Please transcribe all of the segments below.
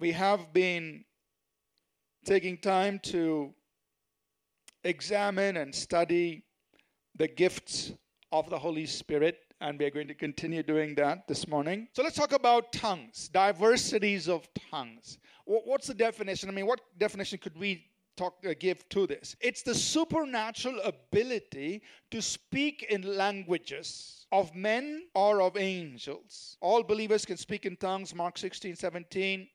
We have been taking time to examine and study the gifts of the Holy Spirit, and we are going to continue doing that this morning. So let's talk about tongues, diversities of tongues. What's the definition? I mean, what definition could we talk uh, give to this? It's the supernatural ability to speak in languages of men or of angels. All believers can speak in tongues, Mark 16, 17.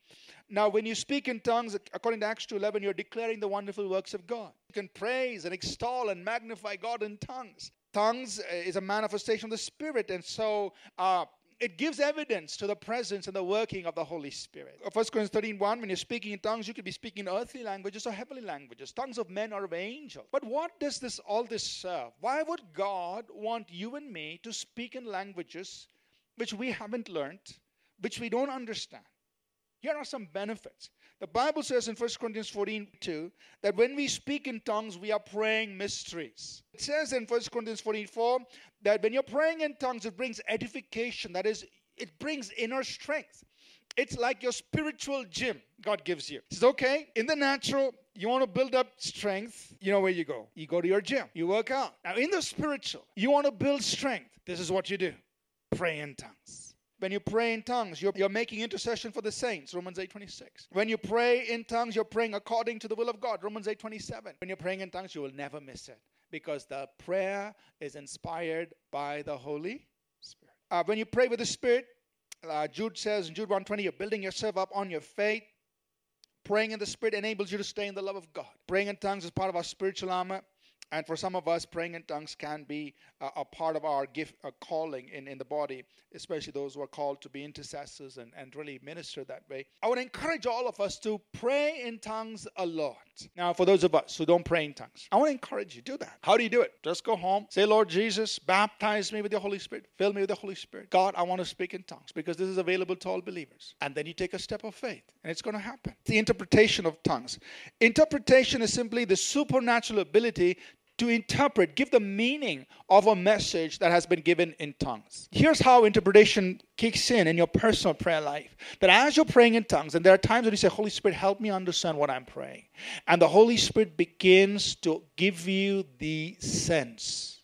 Now, when you speak in tongues, according to Acts 2.11, you're declaring the wonderful works of God. You can praise and extol and magnify God in tongues. Tongues uh, is a manifestation of the Spirit, and so uh, it gives evidence to the presence and the working of the Holy Spirit. 1 Corinthians 13 1, when you're speaking in tongues, you could be speaking in earthly languages or heavenly languages, tongues of men or of angels. But what does this all this serve? Why would God want you and me to speak in languages which we haven't learned, which we don't understand? Here are some benefits. The Bible says in 1 Corinthians 14 2 that when we speak in tongues, we are praying mysteries. It says in 1 Corinthians 14 4 that when you're praying in tongues, it brings edification. That is, it brings inner strength. It's like your spiritual gym God gives you. It's okay. In the natural, you want to build up strength. You know where you go. You go to your gym. You work out. Now, in the spiritual, you want to build strength. This is what you do pray in tongues. When you pray in tongues, you're, you're making intercession for the saints, Romans 8 26. When you pray in tongues, you're praying according to the will of God, Romans 8 27. When you're praying in tongues, you will never miss it because the prayer is inspired by the Holy Spirit. Uh, when you pray with the Spirit, uh, Jude says in Jude 120, you're building yourself up on your faith. Praying in the Spirit enables you to stay in the love of God. Praying in tongues is part of our spiritual armor. And for some of us, praying in tongues can be a, a part of our gift, a calling in, in the body, especially those who are called to be intercessors and, and really minister that way. I would encourage all of us to pray in tongues a lot. Now, for those of us who don't pray in tongues, I want to encourage you do that. How do you do it? Just go home, say, Lord Jesus, baptize me with the Holy Spirit, fill me with the Holy Spirit. God, I want to speak in tongues because this is available to all believers. And then you take a step of faith, and it's going to happen. The interpretation of tongues. Interpretation is simply the supernatural ability to interpret, give the meaning of a message that has been given in tongues. Here's how interpretation kicks in in your personal prayer life. That as you're praying in tongues, and there are times when you say, Holy Spirit, help me understand what I'm praying. And the Holy Spirit begins to give you the sense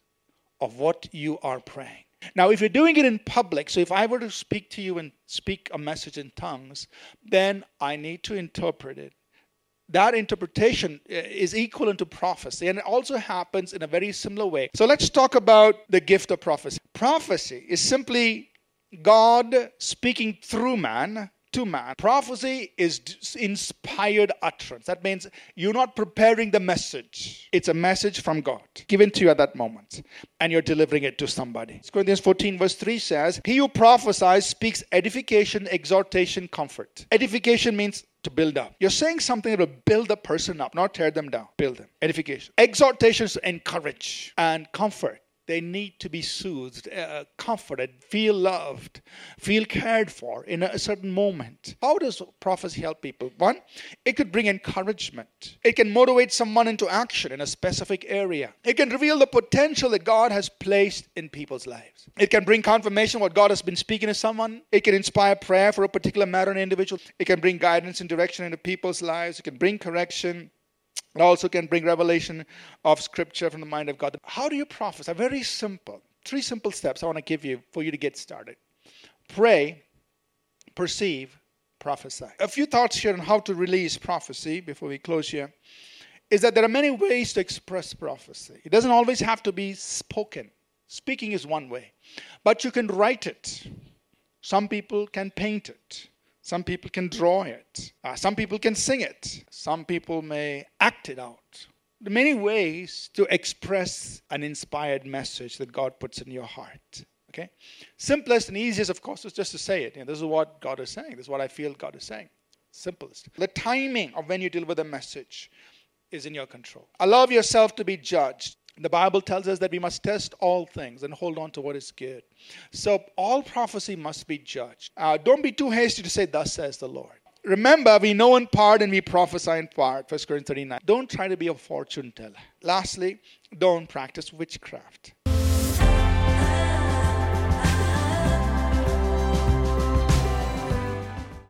of what you are praying. Now, if you're doing it in public, so if I were to speak to you and speak a message in tongues, then I need to interpret it that interpretation uh, is equivalent to prophecy and it also happens in a very similar way. So let's talk about the gift of prophecy. Prophecy is simply God speaking through man to man. Prophecy is inspired utterance. That means you're not preparing the message. It's a message from God given to you at that moment, and you're delivering it to somebody. Corinthians 14, verse 3 says, He who prophesies speaks edification, exhortation, comfort. Edification means to build up. You're saying something that will build the person up, not tear them down. Build them. Edification. Exhortations encourage and comfort. They need to be soothed, uh, comforted, feel loved, feel cared for in a certain moment. How does prophecy help people? One, it could bring encouragement. It can motivate someone into action in a specific area. It can reveal the potential that God has placed in people's lives. It can bring confirmation what God has been speaking to someone. It can inspire prayer for a particular matter in an individual. It can bring guidance and direction into people's lives. It can bring correction. It also can bring revelation of scripture from the mind of God. How do you prophesy? Very simple. Three simple steps I want to give you for you to get started. Pray, perceive, prophesy. A few thoughts here on how to release prophecy before we close here is that there are many ways to express prophecy. It doesn't always have to be spoken. Speaking is one way, but you can write it. Some people can paint it. Some people can draw it. Uh, some people can sing it. Some people may act it out. There are many ways to express an inspired message that God puts in your heart. Okay? Simplest and easiest, of course, is just to say it. You know, this is what God is saying. This is what I feel God is saying. Simplest. The timing of when you deliver the message is in your control. Allow yourself to be judged. The Bible tells us that we must test all things and hold on to what is good. So all prophecy must be judged. Uh, don't be too hasty to say, Thus says the Lord. Remember, we know in part and we prophesy in part. 1 Corinthians 39. Don't try to be a fortune teller. Lastly, don't practice witchcraft.